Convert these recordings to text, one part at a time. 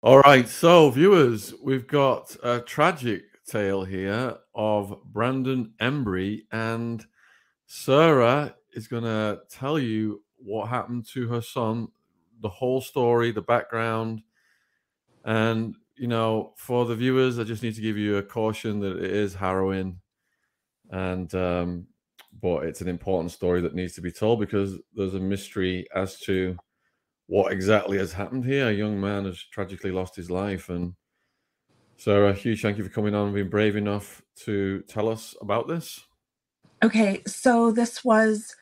All right, so viewers, we've got a tragic tale here of Brandon Embry, and Sarah is going to tell you what happened to her son, the whole story, the background. And, you know, for the viewers, I just need to give you a caution that it is harrowing. And, um, but it's an important story that needs to be told because there's a mystery as to what exactly has happened here. A young man has tragically lost his life. And Sarah, uh, huge thank you for coming on and being brave enough to tell us about this. Okay, so this was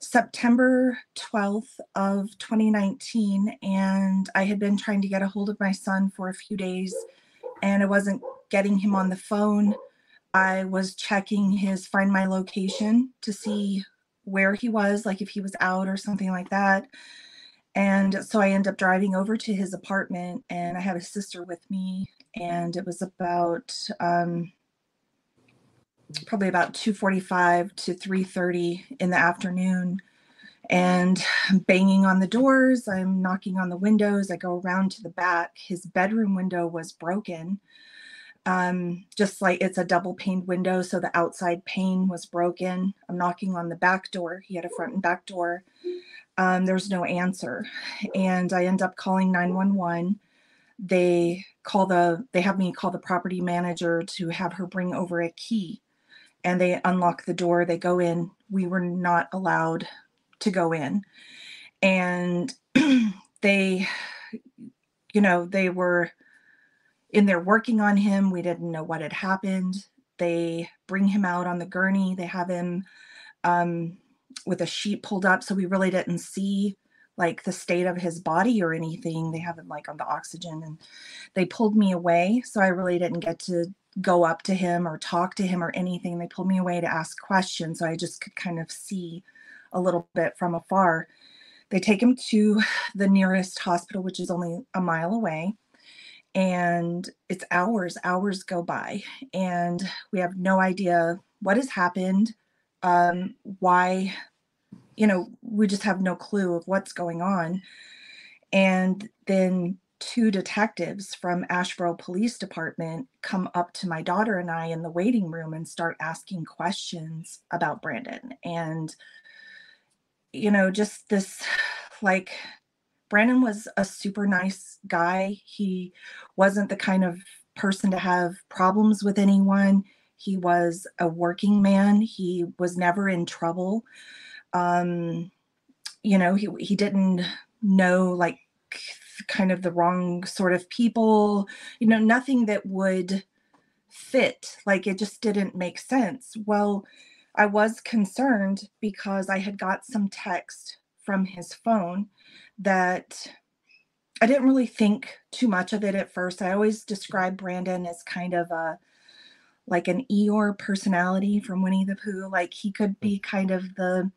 September 12th of 2019 and I had been trying to get a hold of my son for a few days and I wasn't getting him on the phone. I was checking his find my location to see where he was, like if he was out or something like that. And so I ended up driving over to his apartment and I had a sister with me and it was about um, probably about 2:45 to 3:30 in the afternoon and I'm banging on the doors, I'm knocking on the windows, I go around to the back. His bedroom window was broken. Um, just like it's a double paned window, so the outside pane was broken. I'm knocking on the back door. He had a front and back door. Um, there's no answer, and I end up calling 911. They call the they have me call the property manager to have her bring over a key and they unlock the door. They go in. We were not allowed to go in. And they, you know, they were in there working on him. We didn't know what had happened. They bring him out on the gurney. They have him um, with a sheet pulled up. So we really didn't see like the state of his body or anything. They have him like on the oxygen and they pulled me away. So I really didn't get to go up to him or talk to him or anything. They pulled me away to ask questions. So I just could kind of see a little bit from afar. They take him to the nearest hospital, which is only a mile away. And it's hours, hours go by, and we have no idea what has happened, um, why, you know, we just have no clue of what's going on. And then two detectives from Asheboro Police Department come up to my daughter and I in the waiting room and start asking questions about Brandon. And, you know, just this like, Brandon was a super nice guy. He wasn't the kind of person to have problems with anyone. He was a working man. He was never in trouble. Um, you know, he he didn't know like kind of the wrong sort of people, you know, nothing that would fit. Like it just didn't make sense. Well, I was concerned because I had got some text from his phone that I didn't really think too much of it at first. I always describe Brandon as kind of a like an Eeyore personality from Winnie the Pooh. Like he could be kind of the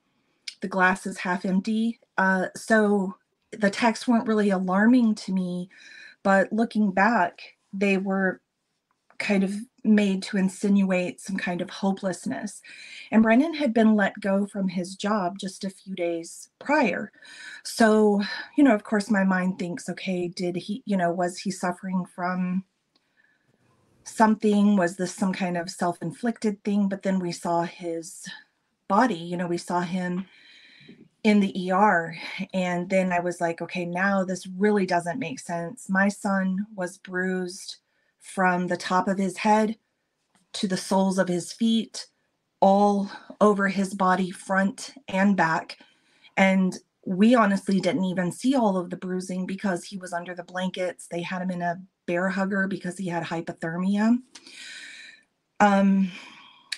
the glass is half empty. Uh, so the texts weren't really alarming to me, but looking back, they were kind of made to insinuate some kind of hopelessness. And Brandon had been let go from his job just a few days prior. So, you know, of course, my mind thinks, okay, did he, you know, was he suffering from something? Was this some kind of self inflicted thing? But then we saw his body, you know, we saw him in the ER. And then I was like, okay, now this really doesn't make sense. My son was bruised from the top of his head to the soles of his feet, all over his body, front and back. And we honestly didn't even see all of the bruising because he was under the blankets. They had him in a Bair Hugger because he had hypothermia. Um,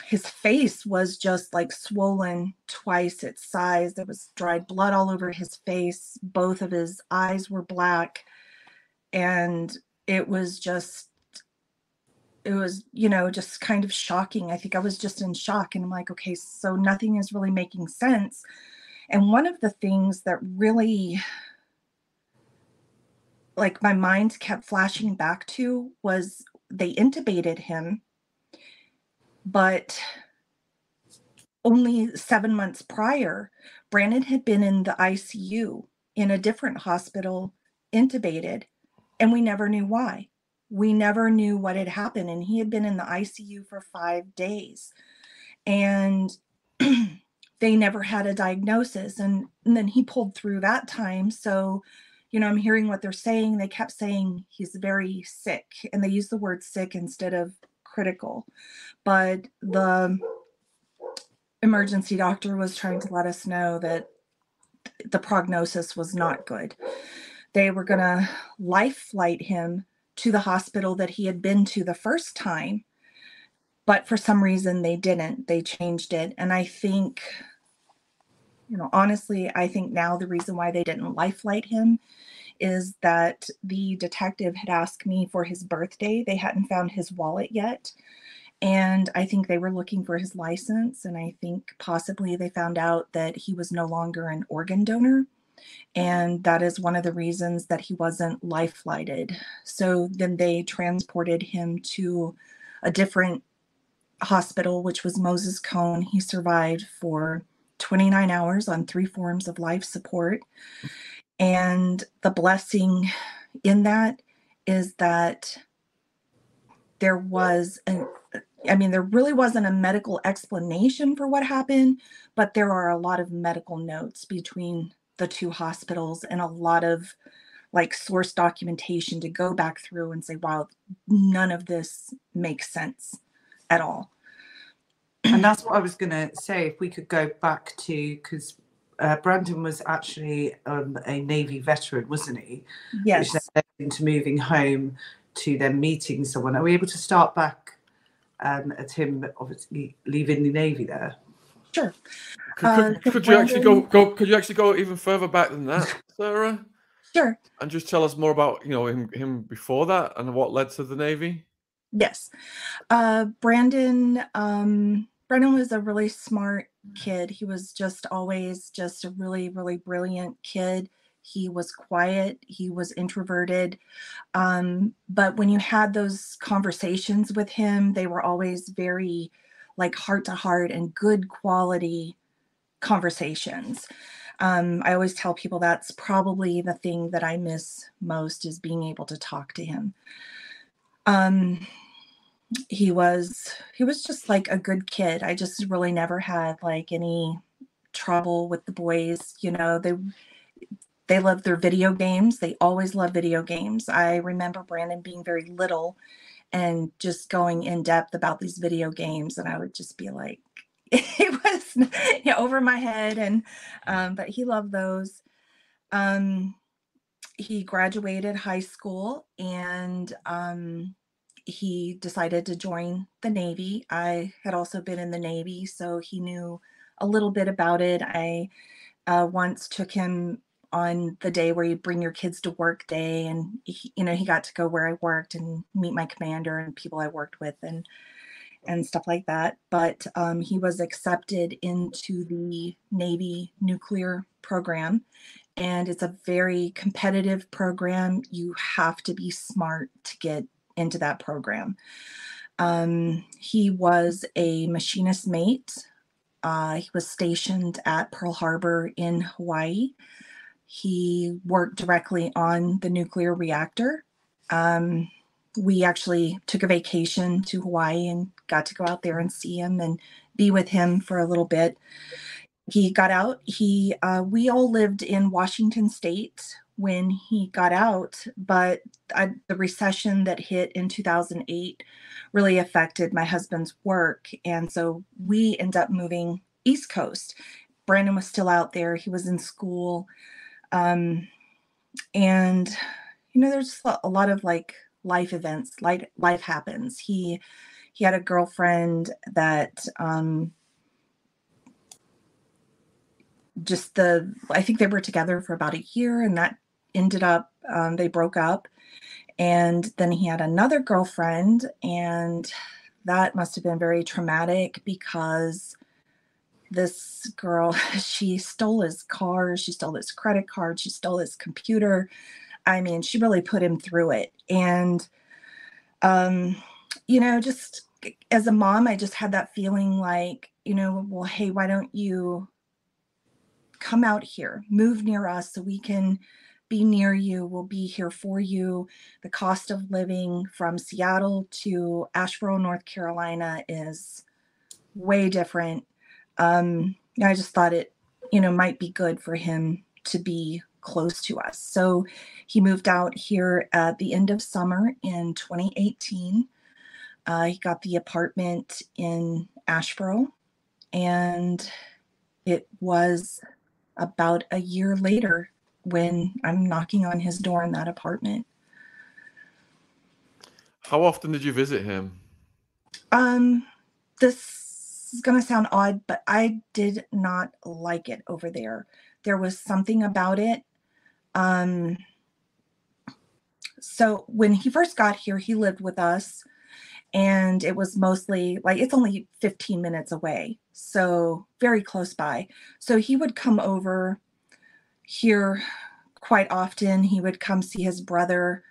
his face was just like swollen twice its size. There was dried blood all over his face. Both of his eyes were black. And it was just, it was, you know, just kind of shocking. I think I was just in shock. And I'm like, okay, so nothing is really making sense. And one of the things that really, like, my mind kept flashing back to was they intubated him but only seven months prior, Brandon had been in the ICU in a different hospital, intubated, and we never knew why. We never knew what had happened. And he had been in the ICU for five days. And they never had a diagnosis. And, and then he pulled through that time. So, you know, I'm hearing what they're saying. They kept saying he's very sick, and they use the word sick instead of critical. But the emergency doctor was trying to let us know that the prognosis was not good. They were going to life flight him to the hospital that he had been to the first time, but for some reason they didn't. They changed it. And I think, you know, honestly, I think now the reason why they didn't life flight him is that the detective had asked me for his birthday. They hadn't found his wallet yet. And I think they were looking for his license. And I think possibly they found out that he was no longer an organ donor. And that is one of the reasons that he wasn't life flighted. So then they transported him to a different hospital, which was Moses Cone. He survived for 29 hours on three forms of life support. And the blessing in that is that there was an I mean, there really wasn't a medical explanation for what happened, but there are a lot of medical notes between the two hospitals and a lot of like source documentation to go back through and say, wow, none of this makes sense at all. And that's what I was going to say. If we could go back to, because uh, Brandon was actually um, a Navy veteran, wasn't he? Yes. Which led into moving home to then meeting someone. Are we able to start back um, at him obviously leaving the navy there. Sure. Could, uh, could you actually go, go? Could you actually go even further back than that, Sarah? Sure. And just tell us more about you know him him before that and what led to the navy. Yes, uh, Brandon. Um, Brandon was a really smart kid. He was just always just a really really brilliant kid. He was quiet, he was introverted. Um, but when you had those conversations with him, they were always very like heart to heart and good quality conversations. Um, I always tell people that's probably the thing that I miss most is being able to talk to him. Um, he was he was just like a good kid. I just really never had like any trouble with the boys. You know, they they love their video games. They always love video games. I remember Brandon being very little and just going in depth about these video games. And I would just be like, it was you know, over my head. And, um, but he loved those. Um, he graduated high school and, um, he decided to join the Navy. I had also been in the Navy, so he knew a little bit about it. I uh, once took him on the day where you bring your kids to work day and he, you know he got to go where i worked and meet my commander and people i worked with and and stuff like that but um, he was accepted into the navy nuclear program and it's a very competitive program you have to be smart to get into that program um, he was a machinist mate uh, he was stationed at pearl harbor in hawaii he worked directly on the nuclear reactor. Um, we actually took a vacation to Hawaii and got to go out there and see him and be with him for a little bit. He got out. He uh, we all lived in Washington State when he got out, but I, the recession that hit in 2008 really affected my husband's work, and so we ended up moving East Coast. Brandon was still out there. He was in school. Um, and you know, there's a lot of like life events, life life happens. He he had a girlfriend that um just the I think they were together for about a year and that ended up um, they broke up and then he had another girlfriend and that must have been very traumatic because this girl, she stole his car, she stole his credit card, she stole his computer. I mean, she really put him through it. And, um, you know, just as a mom, I just had that feeling like, you know, well, hey, why don't you come out here, move near us so we can be near you. We'll be here for you. The cost of living from Seattle to Asheboro, North Carolina is way different. Um, I just thought it, you know, might be good for him to be close to us. So he moved out here at the end of summer in 2018. Uh, he got the apartment in Asheboro, and it was about a year later when I'm knocking on his door in that apartment. How often did you visit him? Um, this is going to sound odd, but I did not like it over there. There was something about it. Um, so when he first got here, he lived with us and it was mostly like it's only 15 minutes away so very close by so he would come over here quite often. He would come see his brother.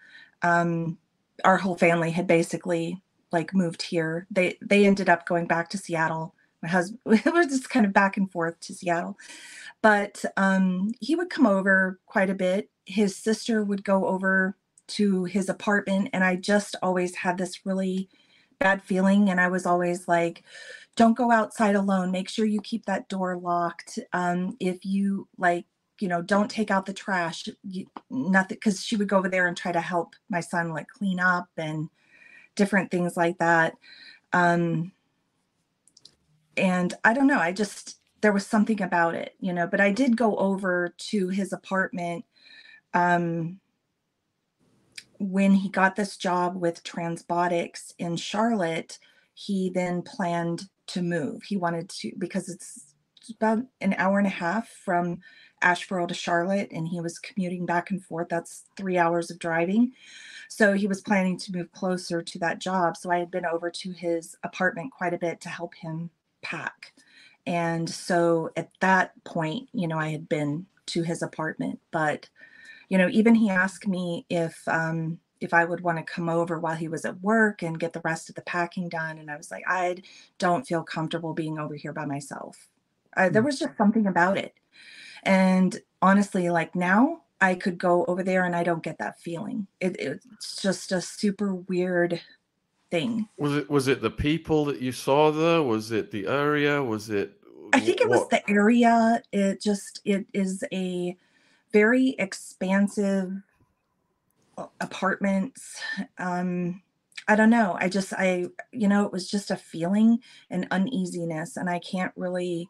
Um, our whole family had basically like moved here. They they ended up going back to seattle. My husband was just kind of back and forth to seattle. But um, he would come over quite a bit. His sister would go over to his apartment and i just always had this really bad feeling and i was always like don't go outside alone. Make sure you keep that door locked. Um, if you like you know don't take out the trash you, nothing because she would go over there and try to help my son like clean up and different things like that um, and i don't know i just there was something about it you know but i did go over to his apartment um, when he got this job with Transbotics in Charlotte, he then planned to move. He wanted to because it's about an hour and a half from Asheboro to Charlotte, and he was commuting back and forth. That's three hours of driving. So he was planning to move closer to that job. So I had been over to his apartment quite a bit to help him pack. And so at that point, you know, I had been to his apartment, but you know, even he asked me if um, if I would want to come over while he was at work and get the rest of the packing done. And I was like, I don't feel comfortable being over here by myself. I, there mm. was just something about it. And honestly, like now I could go over there and I don't get that feeling. It, it's just a super weird thing. Was it was it the people that you saw there? Was it the area? Was it I think it was the area. It just it is a very expansive apartments. Um, I don't know. I just, I, you know, it was just a feeling and uneasiness, and I can't really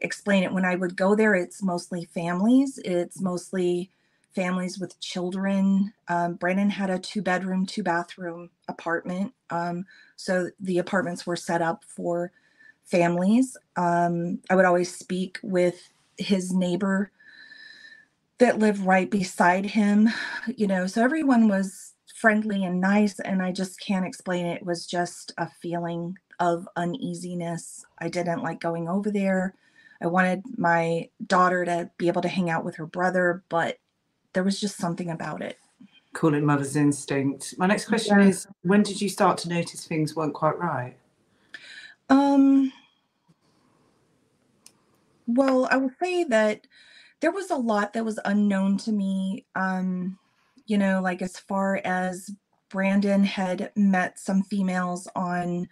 explain it. When I would go there, it's mostly families. It's mostly families with children. Um, Brandon had a two bedroom, two bathroom apartment. Um, so the apartments were set up for families. Um, I would always speak with his neighbor that lived right beside him, you know, so everyone was friendly and nice. And I just can't explain it. It was just a feeling of uneasiness. I didn't like going over there. I wanted my daughter to be able to hang out with her brother, but there was just something about it. Call it mother's instinct. My next question yeah. is when did you start to notice things weren't quite right? Um well, I would say that there was a lot that was unknown to me. Um, you know, like as far as Brandon had met some females on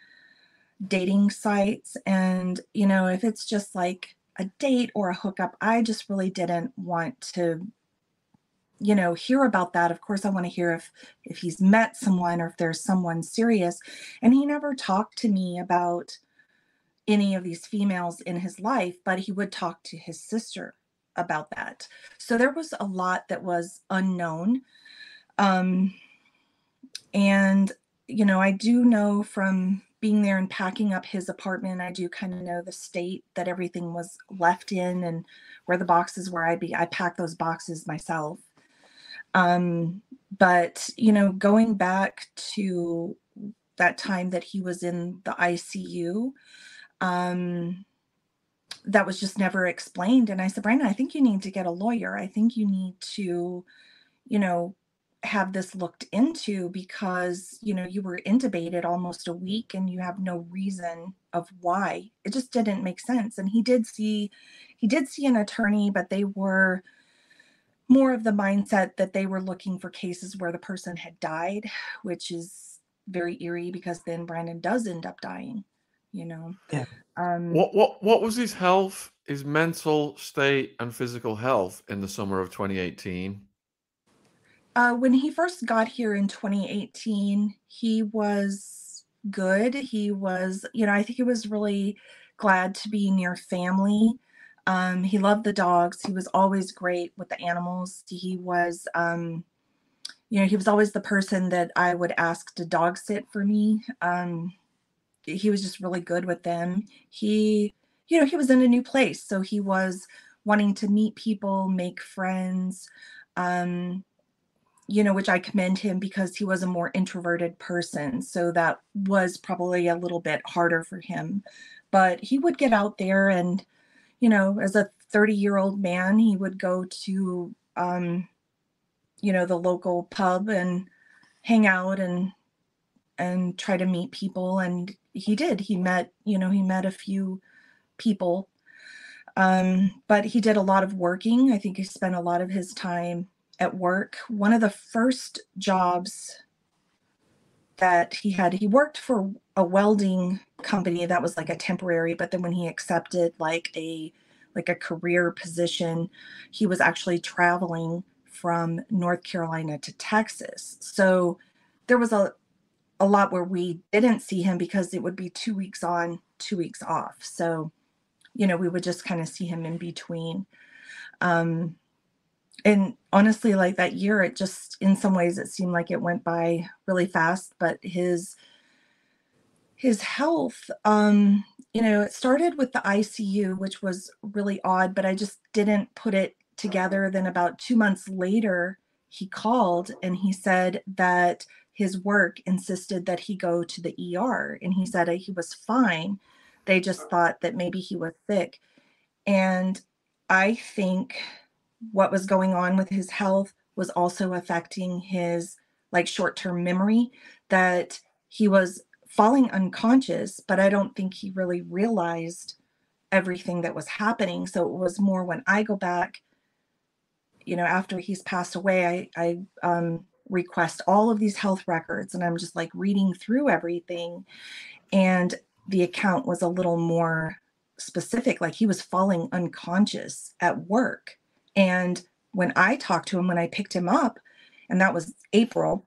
dating sites. And, you know, if it's just like a date or a hookup, I just really didn't want to you know hear about that of course i want to hear if if he's met someone or if there's someone serious and he never talked to me about any of these females in his life but he would talk to his sister about that. So there was a lot that was unknown. Um, and, you know, I do know from being there and packing up his apartment, I do kind of know the state that everything was left in and where the boxes were. I be I packed those boxes myself. Um, but you know, going back to that time that he was in the ICU, um, that was just never explained. And I said, Brandon, I think you need to get a lawyer. I think you need to, you know, have this looked into because, you know, you were intubated almost a week and you have no reason of why. It just didn't make sense. And he did see, he did see an attorney, but they were, more of the mindset that they were looking for cases where the person had died, which is very eerie because then Brandon does end up dying, you know. Yeah. Um, What what what was his health, his mental state and physical health in the summer of 2018? Uh, when he first got here in 2018, he was good. He was, you know, I think he was really glad to be near family. Um, he loved the dogs. He was always great with the animals. He was, um, you know, he was always the person that I would ask to dog sit for me. Um, he was just really good with them. He, you know, he was in a new place, so he was wanting to meet people, make friends. Um, you know, which I commend him because he was a more introverted person. So that was probably a little bit harder for him. But he would get out there and, you know, as a 30 year old man, he would go to, um, you know, the local pub and hang out and, and try to meet people. And he did. He met, you know, he met a few people. Um, but he did a lot of working. I think he spent a lot of his time at work. One of the first jobs that he had, he worked for a welding company that was like a temporary, but then when he accepted like a like a career position, he was actually traveling from North Carolina to Texas. So there was a a lot where we didn't see him because it would be 2 weeks on, 2 weeks off. So you know, we would just kind of see him in between. Um and honestly like that year it just in some ways it seemed like it went by really fast but his his health um you know it started with the ICU which was really odd but I just didn't put it together. Then about 2 months later he called and he said that his work insisted that he go to the ER and he said he was fine. They just thought that maybe he was sick. And I think what was going on with his health was also affecting his like short-term memory that he was falling unconscious but i don't think he really realized everything that was happening. So it was more when i go back you know after he's passed away i i um, request all of these health records and i'm just like reading through everything and the account was a little more specific. Like he was falling unconscious at work and when I talked to him, when I picked him up, and that was April,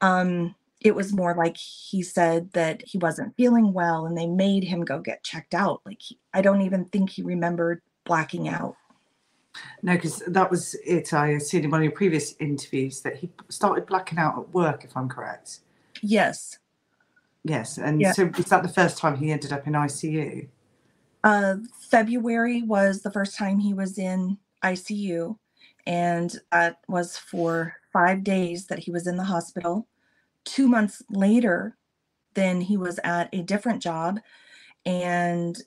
um, it was more like he said that he wasn't feeling well and they made him go get checked out. Like, he, I don't even think he remembered blacking out. No, because that was it. I seen in one of your previous interviews that he started blacking out at work, if I'm correct. Yes. Yes. And Yeah. so was that the first time he ended up in ICU? Uh, February was the first time he was in ICU, and that was for five days that he was in the hospital. Two months later, then he was at a different job, and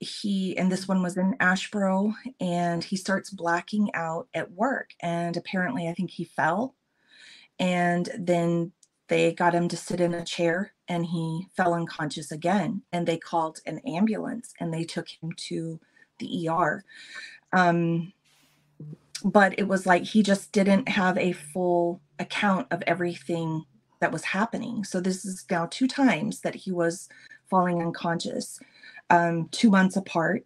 he and this one was in Asheboro, and he starts blacking out at work, and apparently, I think he fell, and then they got him to sit in a chair and he fell unconscious again and they called an ambulance and they took him to the ER um but it was like he just didn't have a full account of everything that was happening. So this is now two times that he was falling unconscious um 2 months apart.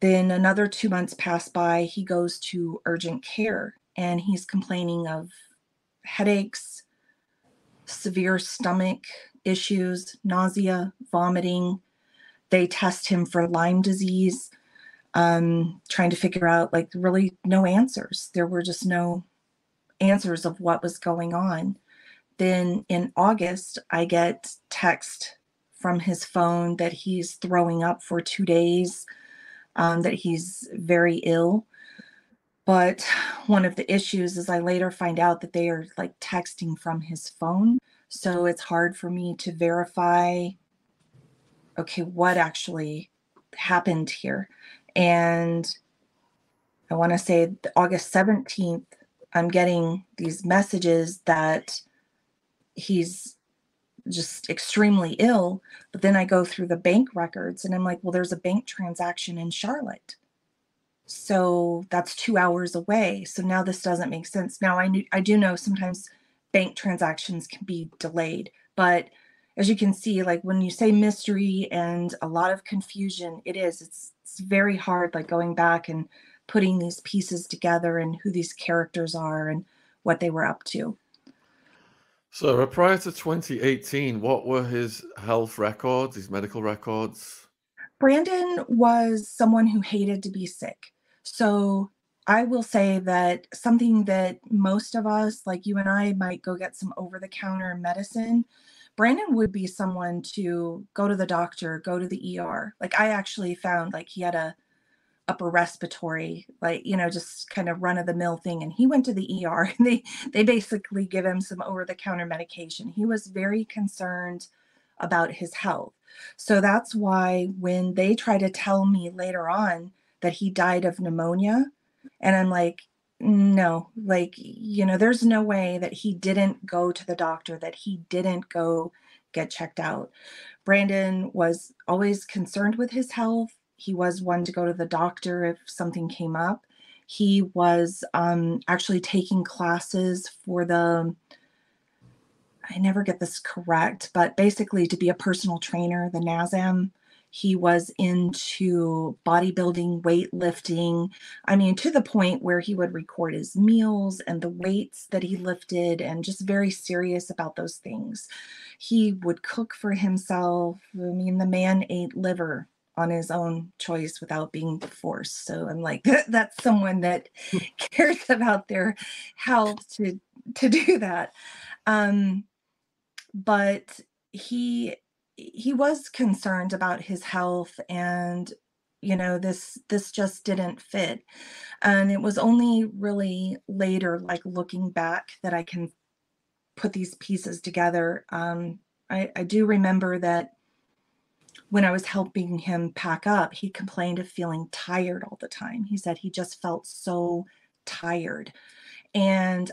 Then another 2 months pass by he goes to urgent care and he's complaining of headaches severe stomach issues, nausea, vomiting. They test him for Lyme disease, um, trying to figure out like really no answers. There were just no answers of what was going on. Then in August, I get text from his phone that he's throwing up for two days, um, that he's very ill. But one of the issues is I later find out that they are like texting from his phone. So it's hard for me to verify okay, what actually happened here. And I want to say August 17th, I'm getting these messages that he's just extremely ill. But then I go through the bank records and I'm like, well, there's a bank transaction in Charlotte. So that's two hours away. So now this doesn't make sense. Now I knew I do know sometimes bank transactions can be delayed, but as you can see, like when you say mystery and a lot of confusion, it is. It's it's very hard, like going back and putting these pieces together and who these characters are and what they were up to. So uh, prior to 2018, what were his health records, his medical records? Brandon was someone who hated to be sick. So I will say that something that most of us, like you and I, might go get some over the counter medicine. Brandon would be someone to go to the doctor, go to the ER. Like I actually found like he had a upper respiratory, like, you know, just kind of run of the mill thing. And he went to the ER and they, they basically give him some over the counter medication. He was very concerned about his health. So that's why when they try to tell me later on that he died of pneumonia, and I'm like, no, like, you know, there's no way that he didn't go to the doctor, that he didn't go get checked out. Brandon was always concerned with his health. He was one to go to the doctor if something came up. He was um, actually taking classes for the, I never get this correct, but basically to be a personal trainer, the NASM. He was into bodybuilding, weightlifting. I mean, to the point where he would record his meals and the weights that he lifted and just very serious about those things. He would cook for himself. I mean, the man ate liver on his own choice without being forced. So I'm like, that's someone that cares about their health to to do that. Um, but he he was concerned about his health and you know this this just didn't fit. And it was only really later like looking back that i can put these pieces together. Um i i do remember that when i was helping him pack up he complained of feeling tired all the time. He said he just felt so tired. And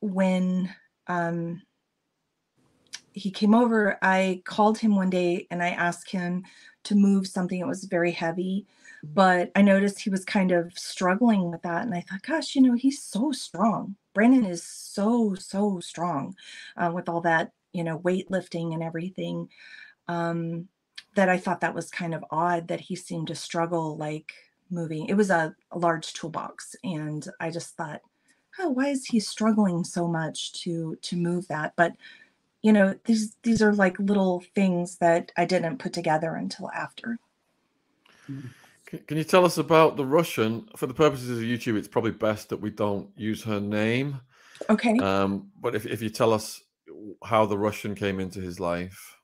when um he came over, I called him one day and I asked him to move something that was very heavy. But I noticed he was kind of struggling with that. And I thought, gosh, you know, he's so strong. Brandon is so, so strong uh, with all that, you know, weightlifting and everything. Um, that I thought that was kind of odd that he seemed to struggle like moving. It was a, a large toolbox. And I just thought, oh, why is he struggling so much to to move that? But you know these these are like little things that i didn't put together until after. Can you tell us about the russian? For the purposes of youtube it's probably best that we don't use her name. Okay. Um but if, if you tell us how the russian came into his life.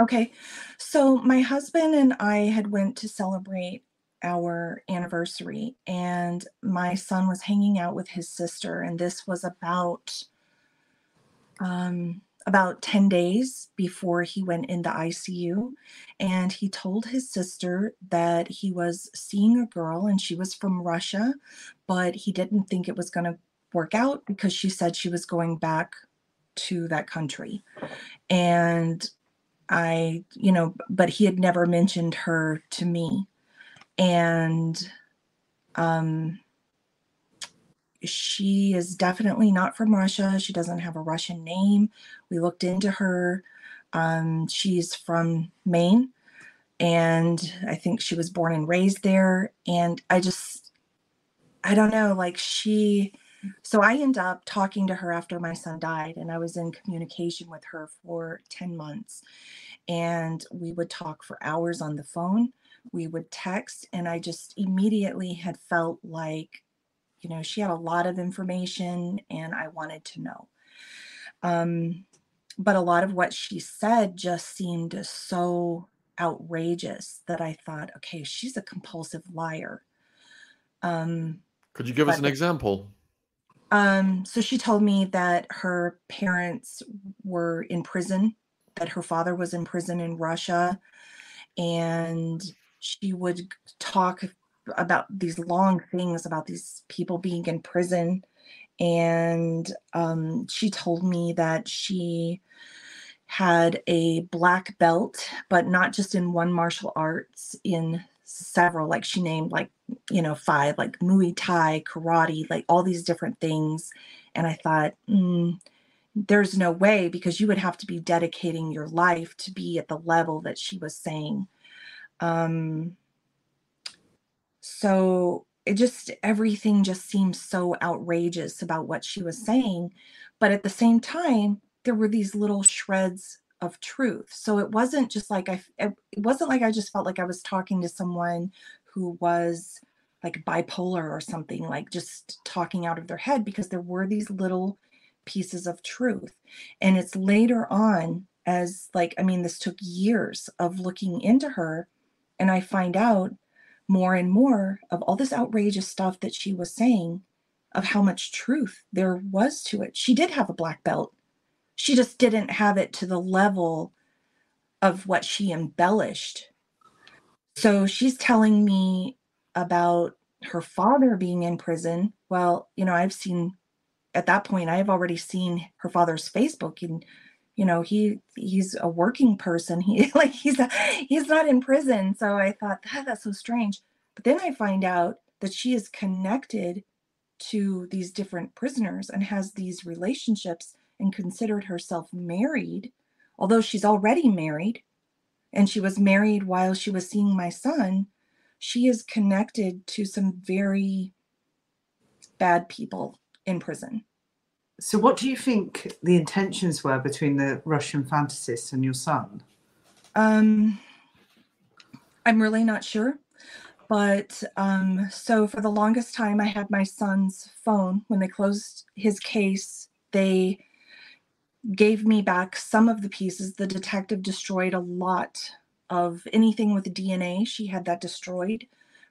Okay. So my husband and i had went to celebrate our anniversary and my son was hanging out with his sister and this was about um about 10 days before he went in the ICU. And he told his sister that he was seeing a girl and she was from Russia, but he didn't think it was going to work out because she said she was going back to that country. And I, you know, but he had never mentioned her to me. And, um, she is definitely not from Russia. She doesn't have a Russian name. We looked into her. Um, she's from Maine, and I think she was born and raised there. And I just, I don't know, like she, so I end up talking to her after my son died, and I was in communication with her for 10 months. And we would talk for hours on the phone. We would text, and I just immediately had felt like you know, she had a lot of information and I wanted to know. Um, but a lot of what she said just seemed so outrageous that I thought, okay, she's a compulsive liar. Um, Could you give us an example? Um, so she told me that her parents were in prison, that her father was in prison in Russia, and she would talk about these long things about these people being in prison and um, she told me that she had a black belt but not just in one martial arts in several, like she named like, you know, five, like Muay Thai, karate, like all these different things. And I thought, mm, there's no way because you would have to be dedicating your life to be at the level that she was saying. Um, so it just everything just seemed so outrageous about what she was saying but at the same time there were these little shreds of truth. So it wasn't just like i it wasn't like i just felt like i was talking to someone who was like bipolar or something like just talking out of their head because there were these little pieces of truth. And it's later on as like i mean this took years of looking into her and i find out more and more of all this outrageous stuff that she was saying of how much truth there was to it. She did have a black belt. She just didn't have it to the level of what she embellished. So she's telling me about her father being in prison. Well, you know, I've seen at that point, I've already seen her father's Facebook and you know he he's a working person. He like he's a, he's not in prison. So i thought that, that's so strange. But then i find out that she is connected to these different prisoners and has these relationships and considered herself married although she's already married and she was married while she was seeing my son. She is connected to some very bad people in prison so, what do you think the intentions were between the Russian fantasists and your son? Um, I'm really not sure. But um, so for the longest time, I had my son's phone. When they closed his case, they gave me back some of the pieces. The detective destroyed a lot of anything with DNA. She had that destroyed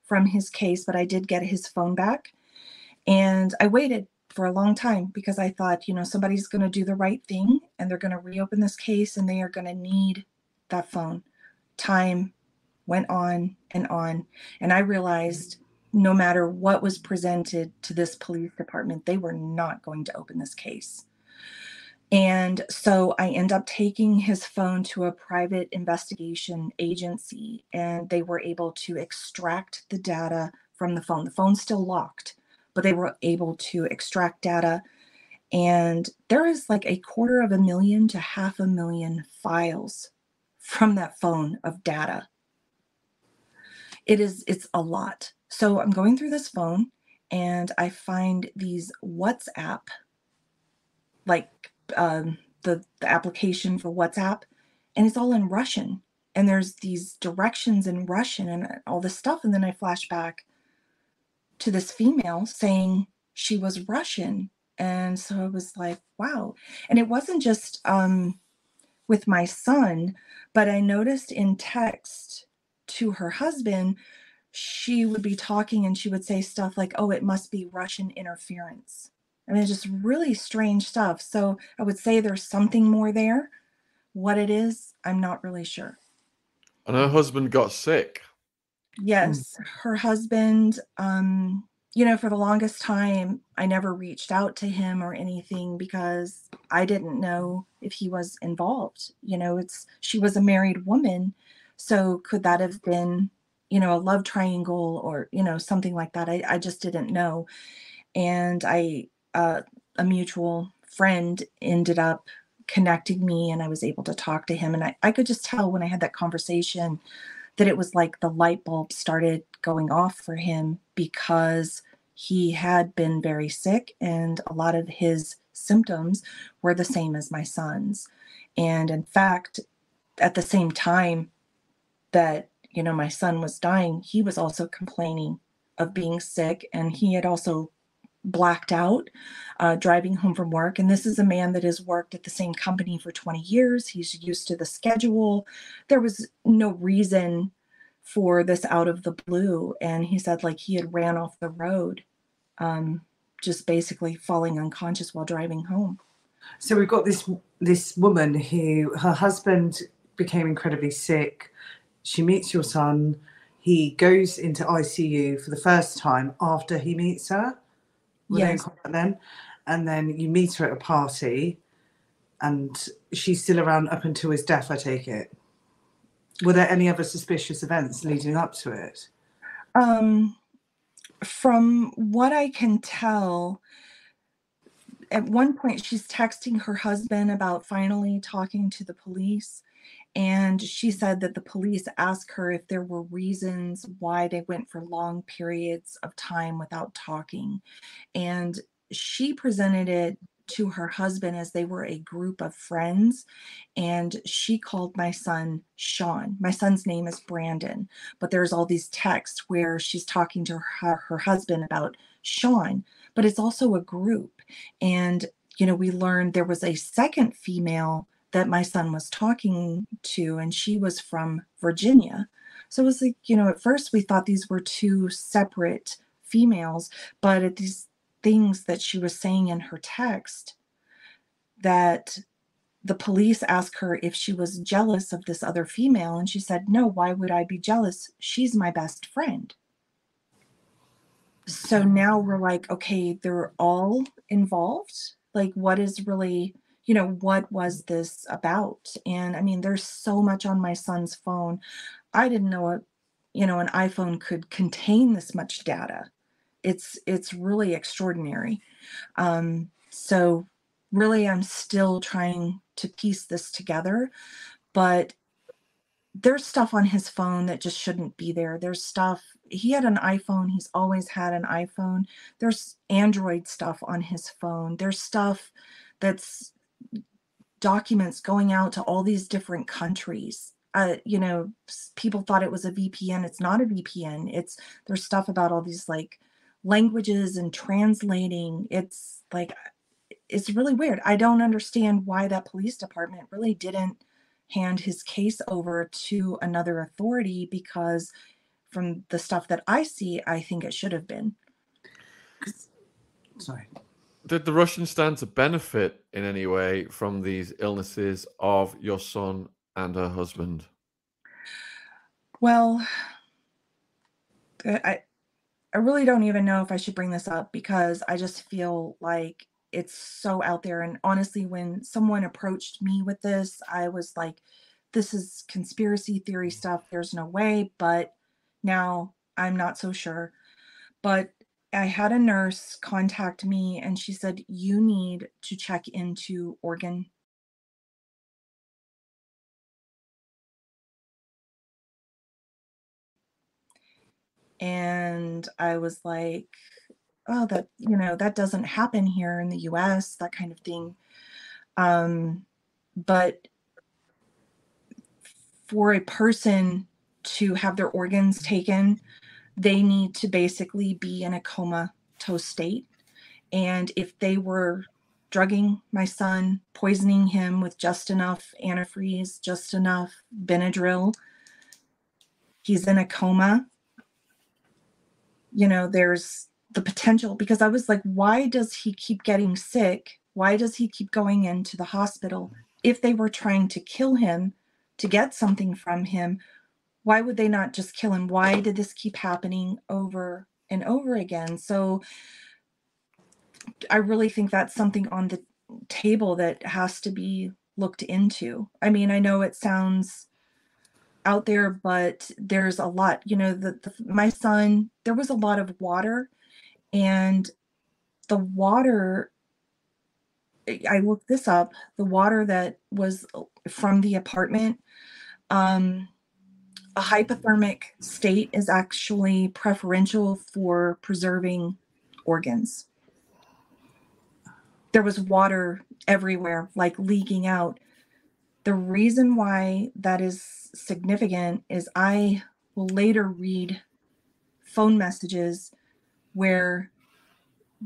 from his case, but I did get his phone back. And I waited for a long time because I thought, you know, somebody's going to do the right thing and they're going to reopen this case and they are going to need that phone. Time went on and on. And I realized no matter what was presented to this police department, they were not going to open this case. And so I end up taking his phone to a private investigation agency, and they were able to extract the data from the phone. The phone's still locked but they were able to extract data. And there is like a quarter of a million to half a million files from that phone of data. It is, it's a lot. So I'm going through this phone and I find these WhatsApp, like um, the, the application for WhatsApp, and it's all in Russian. And there's these directions in Russian and all this stuff. And then I flash back to this female saying she was Russian. And so I was like, wow. And it wasn't just um, with my son, but I noticed in text to her husband, she would be talking and she would say stuff like, oh, it must be Russian interference. I mean, just really strange stuff. So I would say there's something more there. What it is, I'm not really sure. And her husband got sick. Mm. Yes, her husband, um, you know, for the longest time, I never reached out to him or anything because I didn't know if he was involved. You know, it's she was a married woman. So could that have been, you know, a love triangle or, you know, something like that? I, I just didn't know. And I, uh, a mutual friend ended up connecting me and I was able to talk to him. And I, I could just tell when I had that conversation that it was like the light bulb started going off for him because he had been very sick and a lot of his symptoms were the same as my son's. And in fact, at the same time that, you know, my son was dying, he was also complaining of being sick and he had also blacked out uh, driving home from work. And this is a man that has worked at the same company for 20 years. He's used to the schedule. There was no reason for this out of the blue. And he said, like, he had ran off the road, um, just basically falling unconscious while driving home. So we've got this this woman who her husband became incredibly sick. She meets your son. He goes into ICU for the first time after he meets her. Yes. then? And then you meet her at a party, and she's still around up until his death. I take it. Were there any other suspicious events leading up to it? Um, from what I can tell, at one point she's texting her husband about finally talking to the police. And she said that the police asked her if there were reasons why they went for long periods of time without talking. And she presented it to her husband as they were a group of friends. And she called my son Sean. My son's name is Brandon, but there's all these texts where she's talking to her, her husband about Sean, but it's also a group. And, you know, we learned there was a second female that my son was talking to, and she was from Virginia. So it was like, you know, at first we thought these were two separate females, but at these things that she was saying in her text, that the police asked her if she was jealous of this other female, and she said, No, why would I be jealous? She's my best friend. So now we're like, okay, they're all involved. Like, what is really you know, what was this about? And I mean, there's so much on my son's phone. I didn't know it, you know, an iPhone could contain this much data. It's it's really extraordinary. Um, so really I'm still trying to piece this together, but there's stuff on his phone that just shouldn't be there. There's stuff he had an iPhone, he's always had an iPhone. There's Android stuff on his phone. There's stuff that's documents going out to all these different countries. Uh, you know, people thought it was a VPN. It's not a VPN. It's there's stuff about all these like languages and translating. It's like it's really weird. I don't understand why that police department really didn't hand his case over to another authority because from the stuff that I see, I think it should have been. Sorry did the Russians stand to benefit in any way from these illnesses of your son and her husband? Well, uh, I I really don't even know if I should bring this up because I just feel like it's so out there and honestly when someone approached me with this, I was like this is conspiracy theory mm. stuff. There's no way, but now I'm not so sure. But I had a nurse contact me and she said, You need to check into organ. And I was like, Oh, that, you know, that doesn't happen here in the US, that kind of thing. Um, but for a person to have their organs taken, they need to basically be in a comatose state. And if they were drugging my son, poisoning him with just enough antifreeze, just enough Benadryl, he's in a coma. You know, there's the potential because I was like, why does he keep getting sick? Why does he keep going into the hospital? If they were trying to kill him to get something from him, why would they not just kill him? Why did this keep happening over and over again? So I really think that's something on the table that has to be looked into. I mean, I know it sounds out there, but there's a lot. You know, the, the my son, there was a lot of water, and the water. I looked this up. The water that was from the apartment, um, a hypothermic state is actually preferential for preserving organs. There was water everywhere, like leaking out. The reason why that is significant is I will later read phone messages where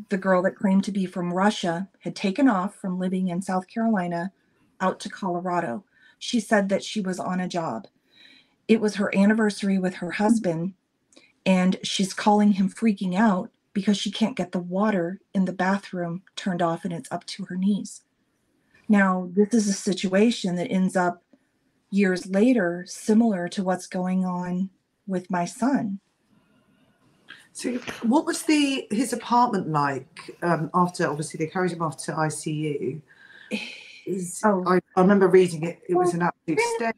the girl that claimed to be from Russia had taken off from living in South Carolina out to Colorado. She said that she was on a job it was her anniversary with her husband and she's calling him freaking out because she can't get the water in the bathroom turned off and it's up to her knees. Now, this is a situation that ends up years later similar to what's going on with my son. So, what was the his apartment like um, after? Obviously, they carried him off to ICU. Is, oh. I, I remember reading it. It was an absolute state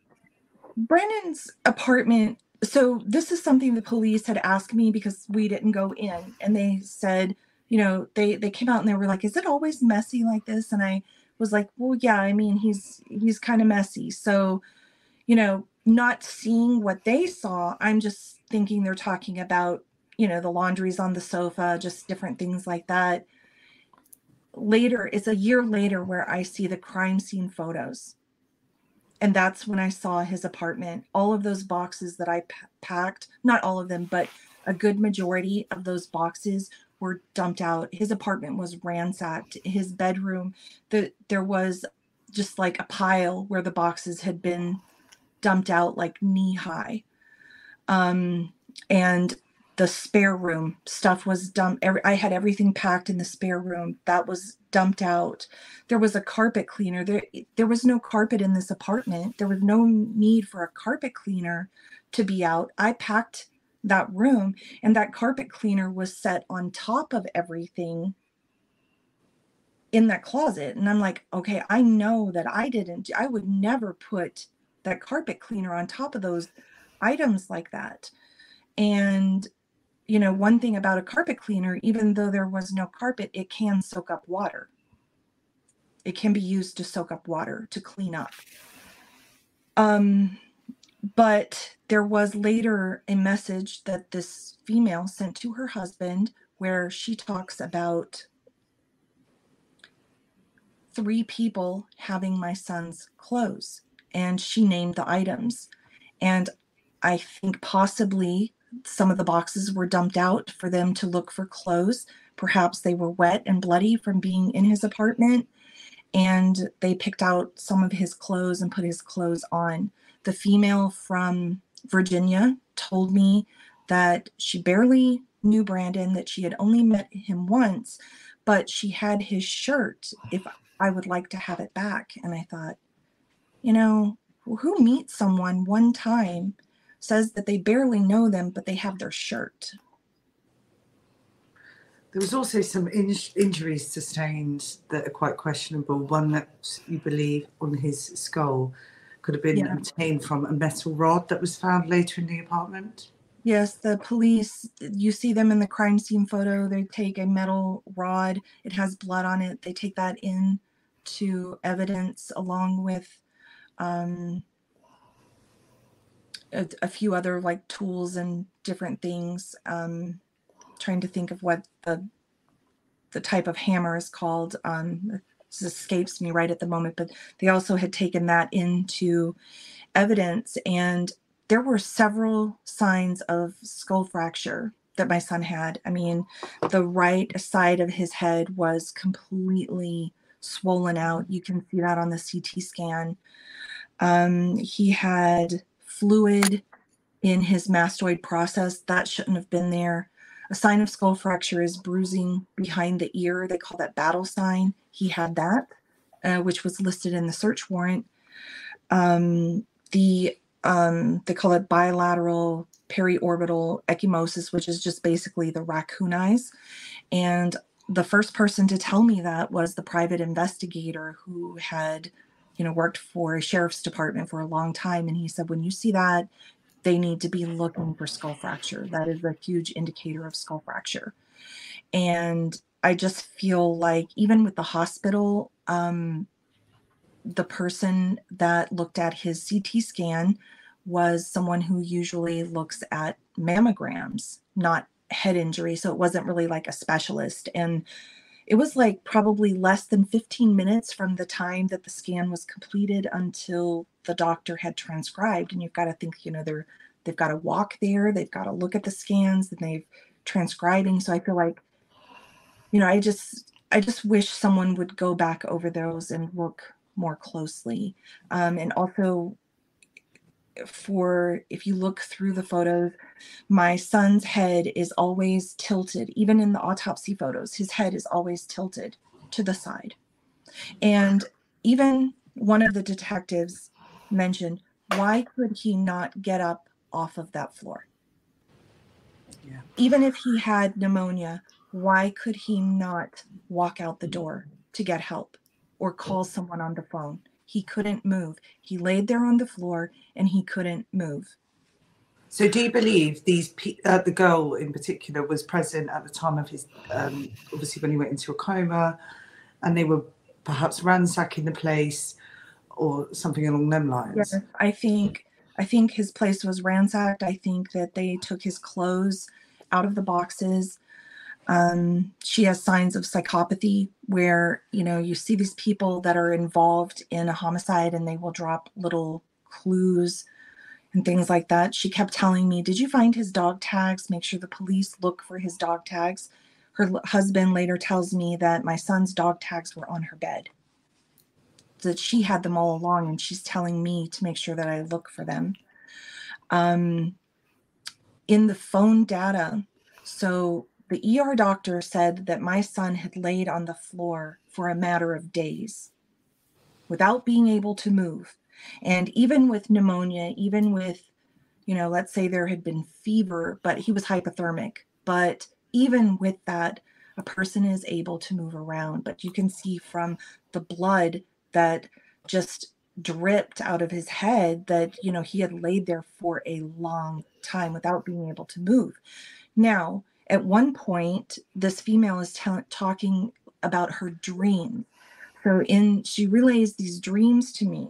Brandon's apartment. So this is something the police had asked me because we didn't go in, and they said, you know, they they came out and they were like, "Is it always messy like this?" And I was like, "Well, yeah. I mean, he's he's kind of messy." So, you know, not seeing what they saw, I'm just thinking they're talking about, you know, the laundries on the sofa, just different things like that. Later, it's a year later where I see the crime scene photos and that's when I saw his apartment. All of those boxes that I p- packed, not all of them, but a good majority of those boxes were dumped out. His apartment was ransacked. His bedroom, the, there was just like a pile where the boxes had been dumped out like knee high. Um, and the spare room stuff was dumped every, i had everything packed in the spare room that was dumped out. There was a carpet cleaner. There there was no carpet in this apartment. There was no need for a carpet cleaner to be out. I packed that room and that carpet cleaner was set on top of everything in that closet. And i'm like okay i know that i didn't i would never put that carpet cleaner on top of those items like that. And you know, one thing about a carpet cleaner, even though there was no carpet, it can soak up water. It can be used to soak up water to clean up. Um, but there was later a message that this female sent to her husband where she talks about three people having my son's clothes and she named the items. And I think possibly some of the boxes were dumped out for them to look for clothes. Perhaps they were wet and bloody from being in his apartment. And they picked out some of his clothes and put his clothes on. The female from Virginia told me that she barely knew Brandon, that she had only met him once, but she had his shirt if I would like to have it back. And I thought, you know, who meets someone one time says that they barely know them, but they have their shirt. There was also some in- injuries sustained that are quite questionable. One that you believe on his skull could have been yeah. obtained from a metal rod that was found later in the apartment. Yes, the police, you see them in the crime scene photo. They take a metal rod, it has blood on it. They take that in to evidence along with um, a, a few other like tools and different things. Um, trying to think of what the the type of hammer is called. Um, this escapes me right at the moment, but they also had taken that into evidence, and there were several signs of skull fracture that my son had. I mean, the right side of his head was completely swollen out. You can see that on the CT scan. Um, he had fluid in his mastoid process. That shouldn't have been there. A sign of skull fracture is bruising behind the ear. They call that battle sign. He had that, uh, which was listed in the search warrant. Um, the um, they call it bilateral periorbital ecchymosis, which is just basically the raccoon eyes. And the first person to tell me that was the private investigator who had you know, worked for a sheriff's department for a long time. And he said, when you see that, they need to be looking for skull fracture. That is a huge indicator of skull fracture. And I just feel like even with the hospital, um, the person that looked at his CT scan was someone who usually looks at mammograms, not head injury. So it wasn't really like a specialist. And it was like probably less than 15 minutes from the time that the scan was completed until the doctor had transcribed and you've got to think you know they're they've got to walk there they've got to look at the scans and they've transcribing so i feel like you know i just i just wish someone would go back over those and look more closely. Um, and also for if you look through the photos, my son's head is always tilted. Even in the autopsy photos, his head is always tilted to the side. And even one of the detectives mentioned, why could he not get up off of that floor? Yeah. Even if he had pneumonia, why could he not walk out the door to get help or call someone on the phone? He couldn't move. He laid there on the floor and he couldn't move. So, do you believe these uh, the girl in particular was present at the time of his um, obviously when he went into a coma, and they were perhaps ransacking the place or something along them lines? Yes, I think I think his place was ransacked. I think that they took his clothes out of the boxes. Um, she has signs of psychopathy where you know you see these people that are involved in a homicide and they will drop little clues and things like that. She kept telling me, Did you find his dog tags? Make sure the police look for his dog tags. Her husband later tells me that my son's dog tags were on her bed. That she had them all along, and she's telling me to make sure that I look for them. Um, in the phone data, so the ER doctor said that my son had laid on the floor for a matter of days without being able to move and even with pneumonia, even with, you know, let's say there had been fever, but he was hypothermic. But even with that, a person is able to move around. But you can see from the blood that just dripped out of his head that, you know, he had laid there for a long time without being able to move. Now, at one point, this female is t- talking about her dream. So in she relays these dreams to me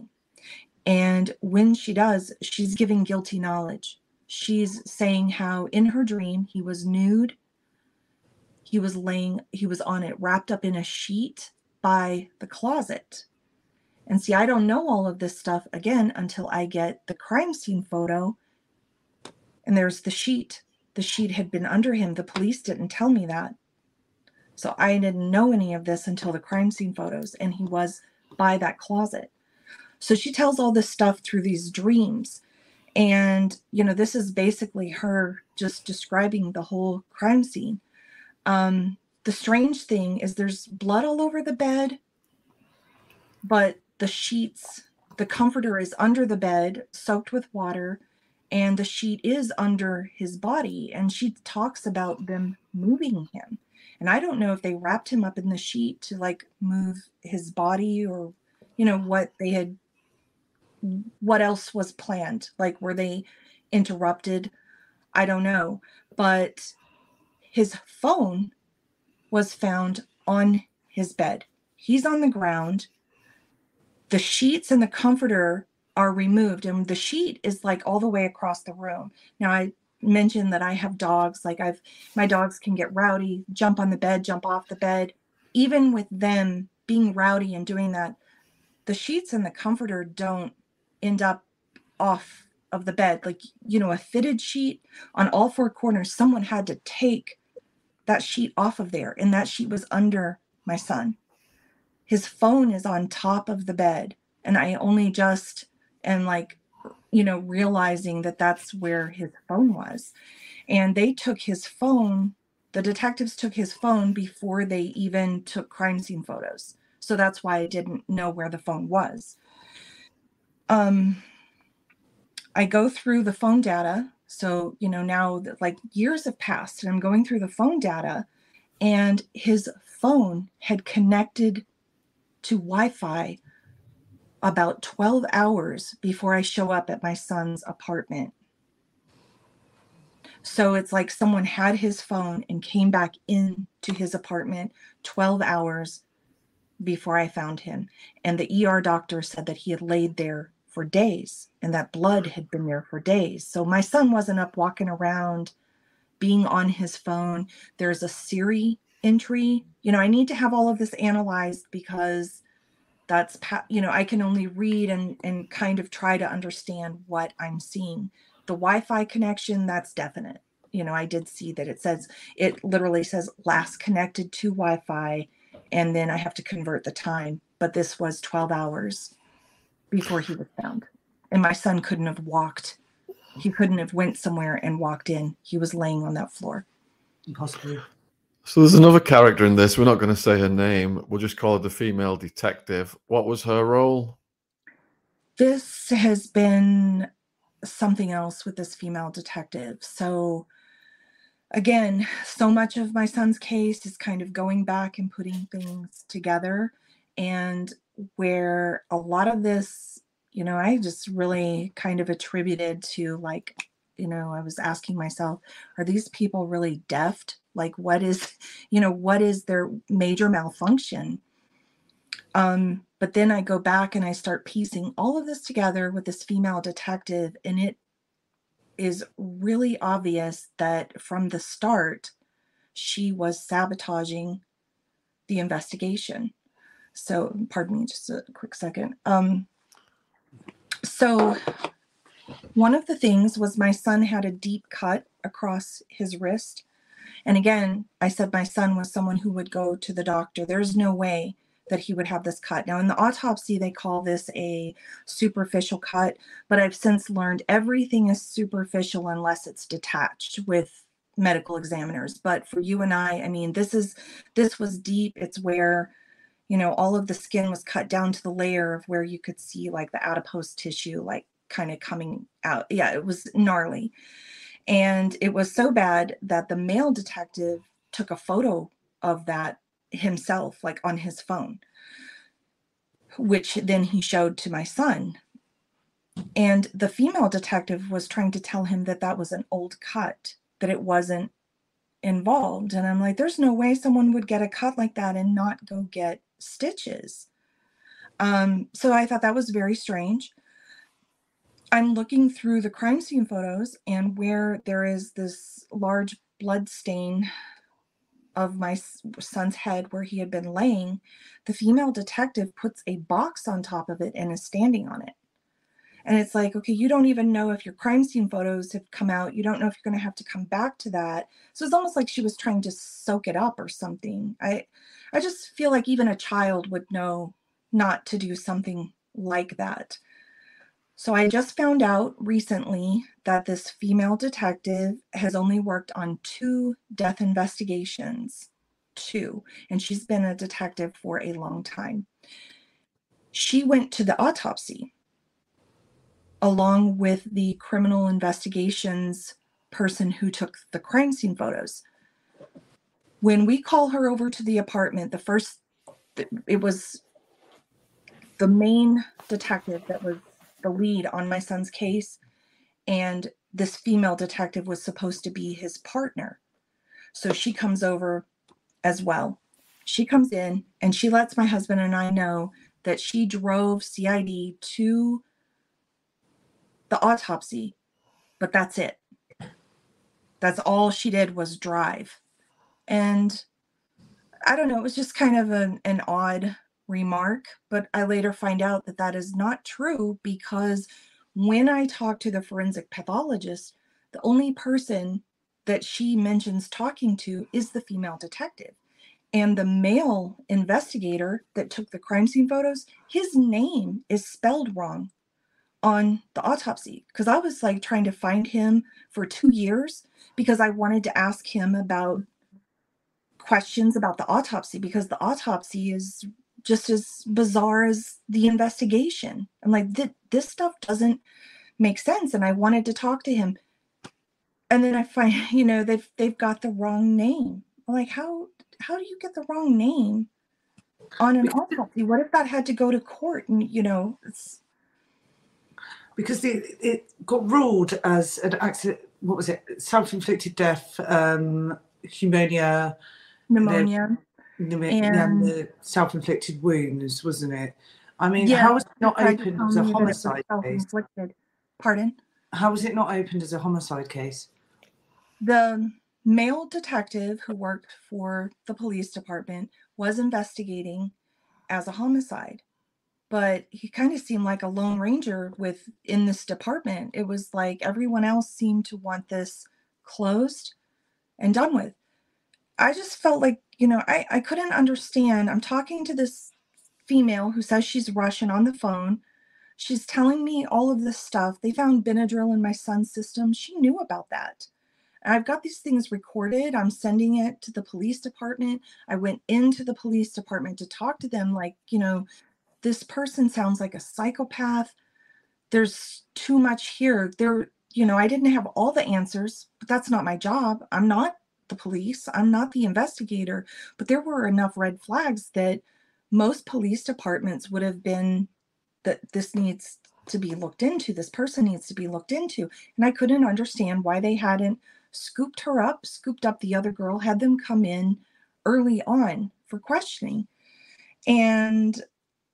and when she does, she's giving guilty knowledge. She's saying how in her dream he was nude. He was laying, he was on it, wrapped up in a sheet by the closet. And see, I don't know all of this stuff again until I get the crime scene photo. And there's the sheet. The sheet had been under him. The police didn't tell me that. So I didn't know any of this until the crime scene photos. And he was by that closet. So she tells all this stuff through these dreams. And, you know, this is basically her just describing the whole crime scene. Um, the strange thing is there's blood all over the bed, but the sheets, the comforter is under the bed, soaked with water, and the sheet is under his body. And she talks about them moving him. And I don't know if they wrapped him up in the sheet to like move his body or, you know, what they had what else was planned? Like, were they interrupted? I don't know. But his phone was found on his bed. He's on the ground. The sheets and the comforter are removed, and the sheet is like all the way across the room. Now, I mentioned that I have dogs. Like, I've my dogs can get rowdy, jump on the bed, jump off the bed. Even with them being rowdy and doing that, the sheets and the comforter don't end up off of the bed. Like you know a fitted sheet on all four corners someone had to take that sheet off of there and that sheet was under my son. His phone is on top of the bed and i only just am like you know realizing that that's where his phone was. And they took his phone the detectives took his phone before they even took crime scene photos. So that's why i didn't know where the phone was um, I go through the phone data. So, you know, now that like years have passed and I'm going through the phone data, and his phone had connected to Wi Fi about 12 hours before I show up at my son's apartment. So it's like someone had his phone and came back into his apartment 12 hours before I found him. And the ER doctor said that he had laid there for days and that blood had been there for days. So my son wasn't up walking around being on his phone. There's a Siri entry. You know, I need to have all of this analyzed because that's you know, I can only read and and kind of try to understand what I'm seeing. The Wi-Fi connection, that's definite. You know, I did see that it says it literally says last connected to Wi-Fi and then I have to convert the time, but this was 12 hours before he was found. And my son couldn't have walked. He couldn't have went somewhere and walked in. He was laying on that floor. Impossible. So there's another character in this. We're not going to say her name. We'll just call her the female detective. What was her role? This has been something else with this female detective. So again, so much of my son's case is kind of going back and putting things together. And where a lot of this, you know, I just really kind of attributed to like, you know, I was asking myself, are these people really deft? Like, what is, you know, what is their major malfunction? Um, but then I go back and I start piecing all of this together with this female detective, and it is really obvious that from the start, she was sabotaging the investigation. So, pardon me, just a quick second. Um, so, one of the things was my son had a deep cut across his wrist. And again, I said my son was someone who would go to the doctor. There's no way that he would have this cut. Now, in the autopsy, they call this a superficial cut, but I've since learned everything is superficial unless it's detached with medical examiners. But for you and I, I mean, this is this was deep. It's where you know all of the skin was cut down to the layer of where you could see like the adipose tissue like kind of coming out. Yeah it was gnarly. And it was so bad that the male detective took a photo of that himself like on his phone which then he showed to my son. And the female detective was trying to tell him that that was an old cut that it wasn't involved. And i'm like there's no way someone would get a cut like that and not go get stitches um, so i thought that was very strange i'm looking through the crime scene photos and where there is this large blood stain of my son's head where he had been laying, the female detective puts a box on top of it and is standing on it. And it's like, okay, you don't even know if your crime scene photos have come out. You don't know if you're going to have to come back to that. So it's almost like she was trying to soak it up or something. I I just feel like even a child would know not to do something like that. So I just found out recently that this female detective has only worked on two death investigations, two, and she's been a detective for a long time. She went to the autopsy along with the criminal investigations person who took the crime scene photos. When we call her over to the apartment, the first, it was the main detective that was the lead on my son's case and this female detective was supposed to be his partner. So she comes over as well. She comes in and she lets my husband and i know that she drove cid to the autopsy but that's it. That's all she did was drive and i don't know it was just kind of an, an odd remark, but I later find out that that is not true because when I talk to the forensic pathologist, the only person that she mentions talking to is the female detective. And the male investigator that took the crime scene photos, his name is spelled wrong on the autopsy. Because I was like trying to find him for two years because I wanted to ask him about questions about the autopsy because the autopsy is just as bizarre as the investigation. I'm like, this stuff doesn't make sense. And I wanted to talk to him. And then I find, you know, they've they've got the wrong name. I'm like, how how do you get the wrong name on an autopsy? What if that had to go to court? And you know, it's because it, it got ruled as an accident. What was it? Self-inflicted death, um, pneumonia, pneumonia the, and the self-inflicted wounds, wasn't it? I mean, yeah, how was it not opened as a homicide case? Pardon? How was it not opened as a homicide case? The male detective who worked for the police department was investigating as a homicide but he kind of seemed like a lone ranger with in this department it was like everyone else seemed to want this closed and done with i just felt like you know, I, I couldn't understand. I'm talking to this female who says she's Russian on the phone. She's telling me all of this stuff. They found Benadryl in my son's system. She knew about that. I've got these things recorded. I'm sending it to the police department. I went into the police department to talk to them like, you know, this person sounds like a psychopath. There's too much here. There, you know, I didn't have all the answers, but that's not my job. I'm not the police. I'm not the investigator, but there were enough red flags that most police departments would have been that this needs to be looked into. This person needs to be looked into. And I couldn't understand why they hadn't scooped her up, scooped up the other girl, had them come in early on for questioning. And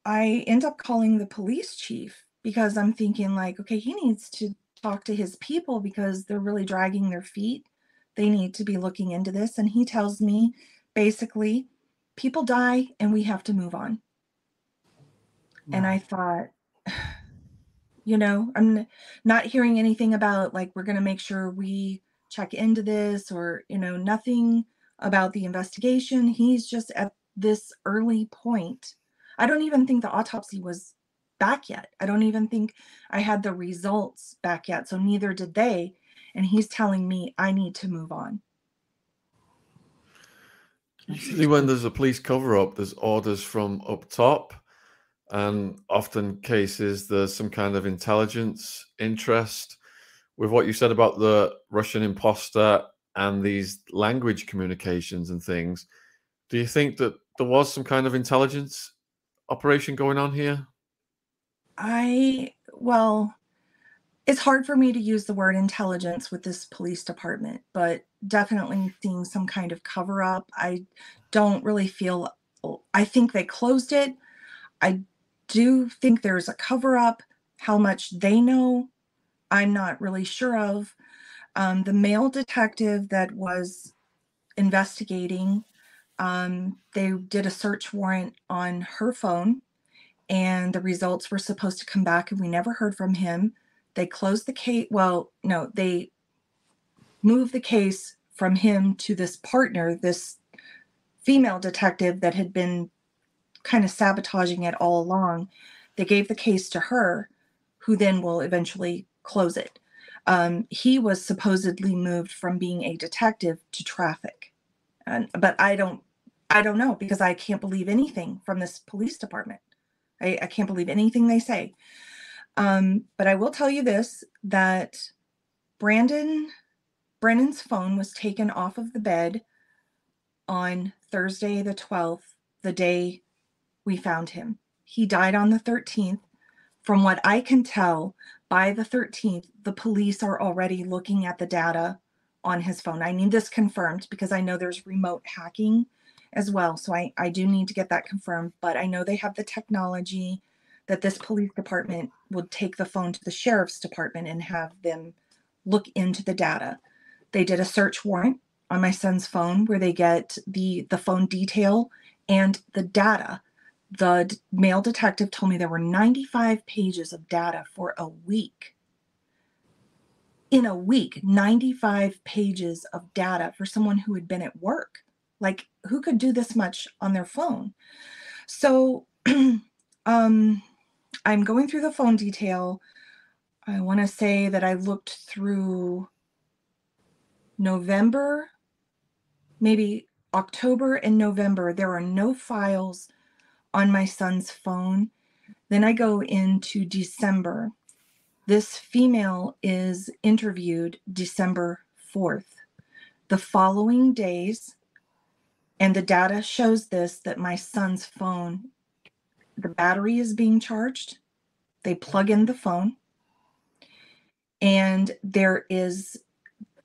I end up calling the police chief because I'm thinking, like, okay, he needs to talk to his people because they're really dragging their feet. They need to be looking into this. And he tells me basically, people die and we have to move on. And I thought, you know, I'm not hearing anything about like, we're going to make sure we check into this or, you know, nothing about the investigation. He's just at this early point. I don't even think the autopsy was back yet. I don't even think I had the results back yet. So neither did they. And he's telling me I need to move on. Usually, when there's a police cover up, there's orders from up top. And often cases, there's some kind of intelligence interest. With what you said about the Russian imposter and these language communications and things, do you think that there was some kind of intelligence operation going on here? I, well, it's hard for me to use the word intelligence with this police department, but definitely seeing some kind of cover up. I don't really feel, I think they closed it. I do think there's a cover up. How much they know, I'm not really sure of. Um, the male detective that was investigating, um, they did a search warrant on her phone, and the results were supposed to come back, and we never heard from him. They closed the case. Well, no, they moved the case from him to this partner, this female detective that had been kind of sabotaging it all along. They gave the case to her, who then will eventually close it. Um, he was supposedly moved from being a detective to traffic, and but I don't, I don't know because I can't believe anything from this police department. I, I can't believe anything they say. Um, but I will tell you this that Brandon Brennan's phone was taken off of the bed on Thursday the 12th, the day we found him. He died on the 13th. From what I can tell, by the 13th, the police are already looking at the data on his phone. I need this confirmed because I know there's remote hacking as well. So I, I do need to get that confirmed, but I know they have the technology that this police department would take the phone to the sheriff's department and have them look into the data. They did a search warrant on my son's phone where they get the the phone detail and the data. The d- male detective told me there were 95 pages of data for a week. In a week, 95 pages of data for someone who had been at work. Like who could do this much on their phone? So um I'm going through the phone detail. I want to say that I looked through November, maybe October and November. There are no files on my son's phone. Then I go into December. This female is interviewed December 4th. The following days, and the data shows this that my son's phone the battery is being charged. They plug in the phone. And there is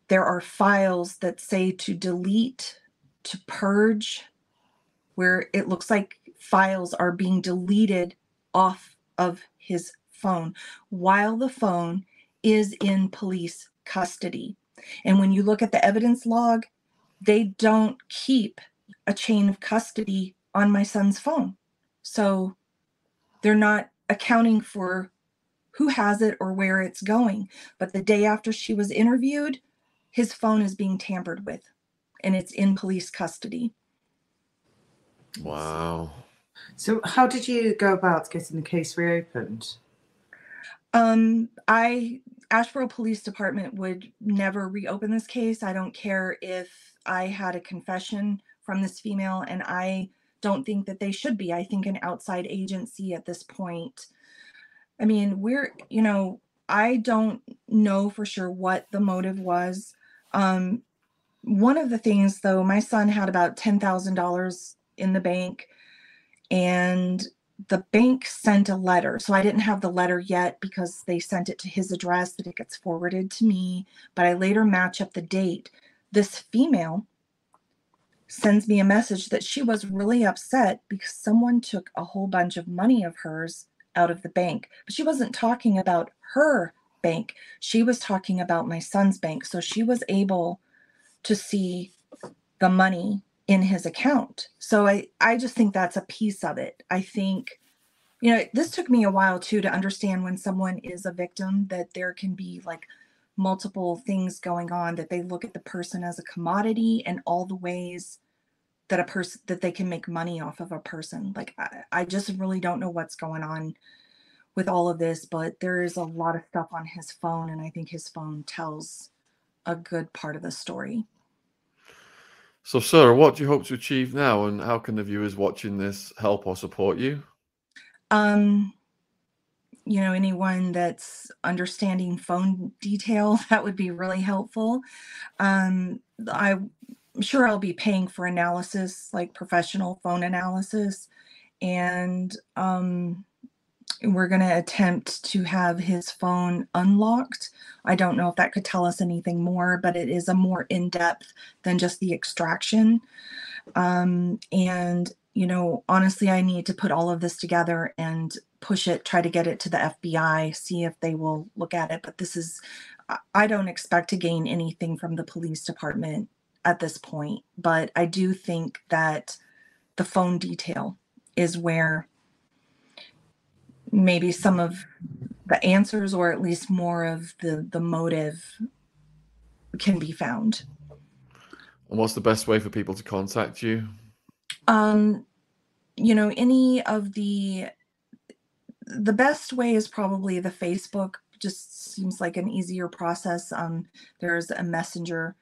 there are files that say to delete, to purge, where it looks like files are being deleted off of his phone while the phone is in police custody. And when you look at the evidence log, they don't keep a chain of custody on my son's phone. So they're not accounting for who has it or where it's going. But the day after she was interviewed, his phone is being tampered with and it's in police custody. Wow. So, how did you go about getting the case reopened? Um, I Asheboro Police Department would never reopen this case. I don't care if I had a confession from this female and I don't think that they should be. I think an outside agency at this point. I mean, we're, you know, I don't know for sure what the motive was. Um, one of the things, though, my son had about $10,000 in the bank. and the bank sent a letter. So I didn't have the letter yet because they sent it to his address that it gets forwarded to me. But I later match up the date. This female sends me a message that she was really upset because someone took a whole bunch of money of hers out of the bank. But she wasn't talking about her bank, she was talking about my son's bank. So she was able to see the money in his account. So I, I just think that's a piece of it. I think, you know, this took me a while too to understand when someone is a victim that there can be like multiple things going on, that they look at the person as a commodity and all the ways that a person that they can make money off of a person. Like I, I just really don't know what's going on with all of this, but there is a lot of stuff on his phone, and I think his phone tells a good part of the story. So, Sarah, what do you hope to achieve now, and how can the viewers watching this help or support you? Um, you know, anyone that's understanding phone detail, that would be really helpful. Um, I'm sure I'll be paying for analysis, like professional phone analysis, and um, we're going to attempt to have his phone unlocked. I don't know if that could tell us anything more, but it is a more in depth than just the extraction. Um, and, you know, honestly, I need to put all of this together and push it, try to get it to the FBI, see if they will look at it. But this is, I don't expect to gain anything from the police department at this point. But I do think that the phone detail is where maybe some of the answers or at least more of the the motive can be found and what's the best way for people to contact you um you know any of the the best way is probably the facebook just seems like an easier process um there's a messenger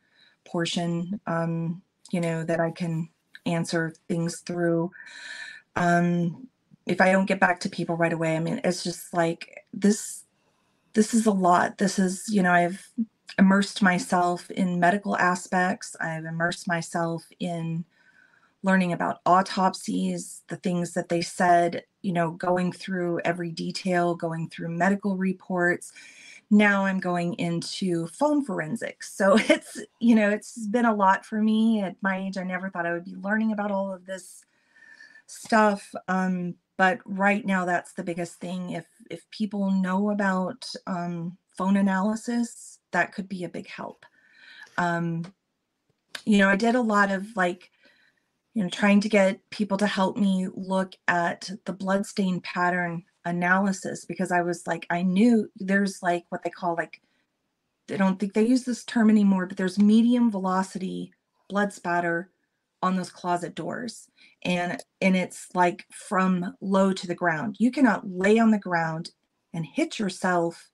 portion um you know that i can answer things through um if I don't get back to people right away, I mean, it's just like this this is a lot. This is, you know, I've immersed myself in medical aspects. I've immersed myself in learning about autopsies, the things that they said, you know, going through every detail, going through medical reports. Now I'm going into phone forensics. So it's, you know, it's been a lot for me at my age. I never thought I would be learning about all of this stuff. Um, but right now that's the biggest thing if if people know about um, phone analysis that could be a big help um, you know i did a lot of like you know trying to get people to help me look at the blood stain pattern analysis because i was like i knew there's like what they call like i don't think they use this term anymore but there's medium velocity blood spatter on those closet doors. And and it's like from low to the ground. You cannot lay on the ground and hit yourself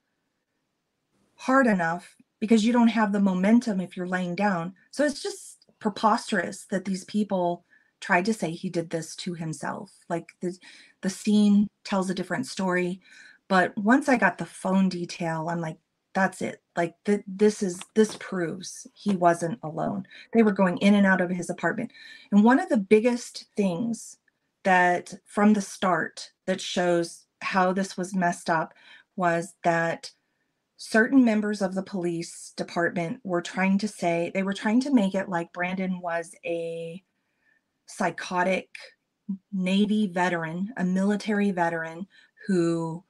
hard enough because you don't have the momentum if you're laying down. So it's just preposterous that these people tried to say he did this to himself like the the scene tells a different story but once i got the phone detail i'm like that's it. Like th- this is this proves he wasn't alone. They were going in and out of his apartment. And one of the biggest things that from the start that shows how this was messed up was that certain members of the police department were trying to say they were trying to make it like brandon was a psychotic navy veteran a military veteran who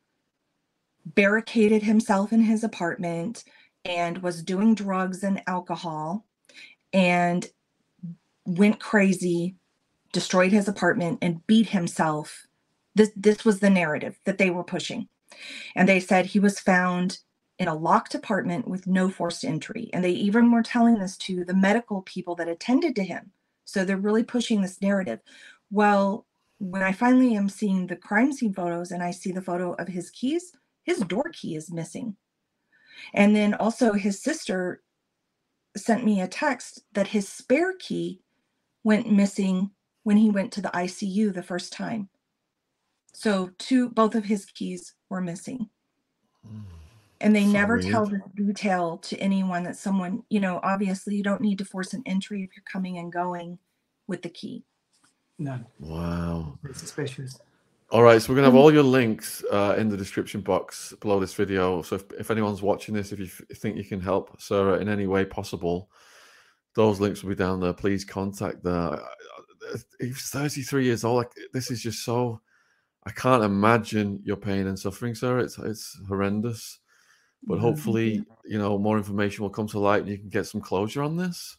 barricaded himself in his apartment and was doing drugs and alcohol and went crazy, destroyed his apartment and beat himself. This this was the narrative that they were pushing. And they said he was found in a locked apartment with no forced entry. And they even were telling this to the medical people that attended to him. So they're really pushing this narrative. Well, when I finally am seeing the crime scene photos and I see the photo of his keys, his door key is missing. And then also his sister sent me a text that his spare key went missing when he went to the ICU the first time. So two both of his keys were missing. Mm. And they so never weird. tell the detail to anyone that someone, you know, obviously you don't need to force an entry if you're coming and going with the key. No. Wow. It's suspicious. All right, so we're gonna have hmm. all your links uh, in the description box below this video. So if, if anyone's watching this, if you f- think you can help Sarah in any way possible, those links will be down there. Please contact her. Uh, uh, he's 33 years old. Like this is just so. I can't imagine your pain and suffering, Sarah. It's it's horrendous. But hopefully, you know, more information will come to light and you can get some closure on this.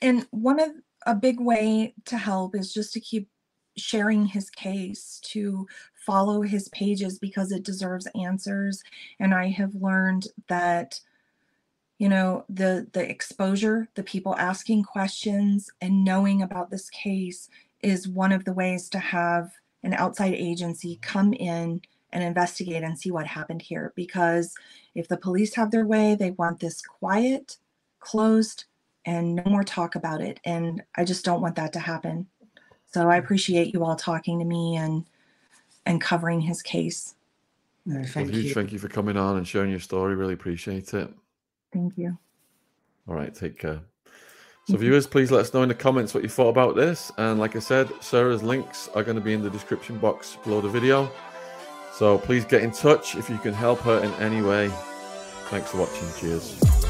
And one of a big way to help is just to keep sharing his case, to follow his pages because it deserves answers. And I have learned that you know the the exposure the people asking questions and knowing about this case is one of the ways to have an outside agency come in and investigate and see what happened here because if the police have their way they want this quiet closed and no more talk about it and i just don't want that to happen so i appreciate you all talking to me and and covering his case No, Well, thank huge you. thank you for coming on and sharing your story. Really appreciate it. thank you All right, take care. So, viewers, please let us know in the comments what you thought about this. And like I said, Sarah's links are going to be in the description box below the video. So, please get in touch if you can help her in any way. Thanks for watching. Cheers.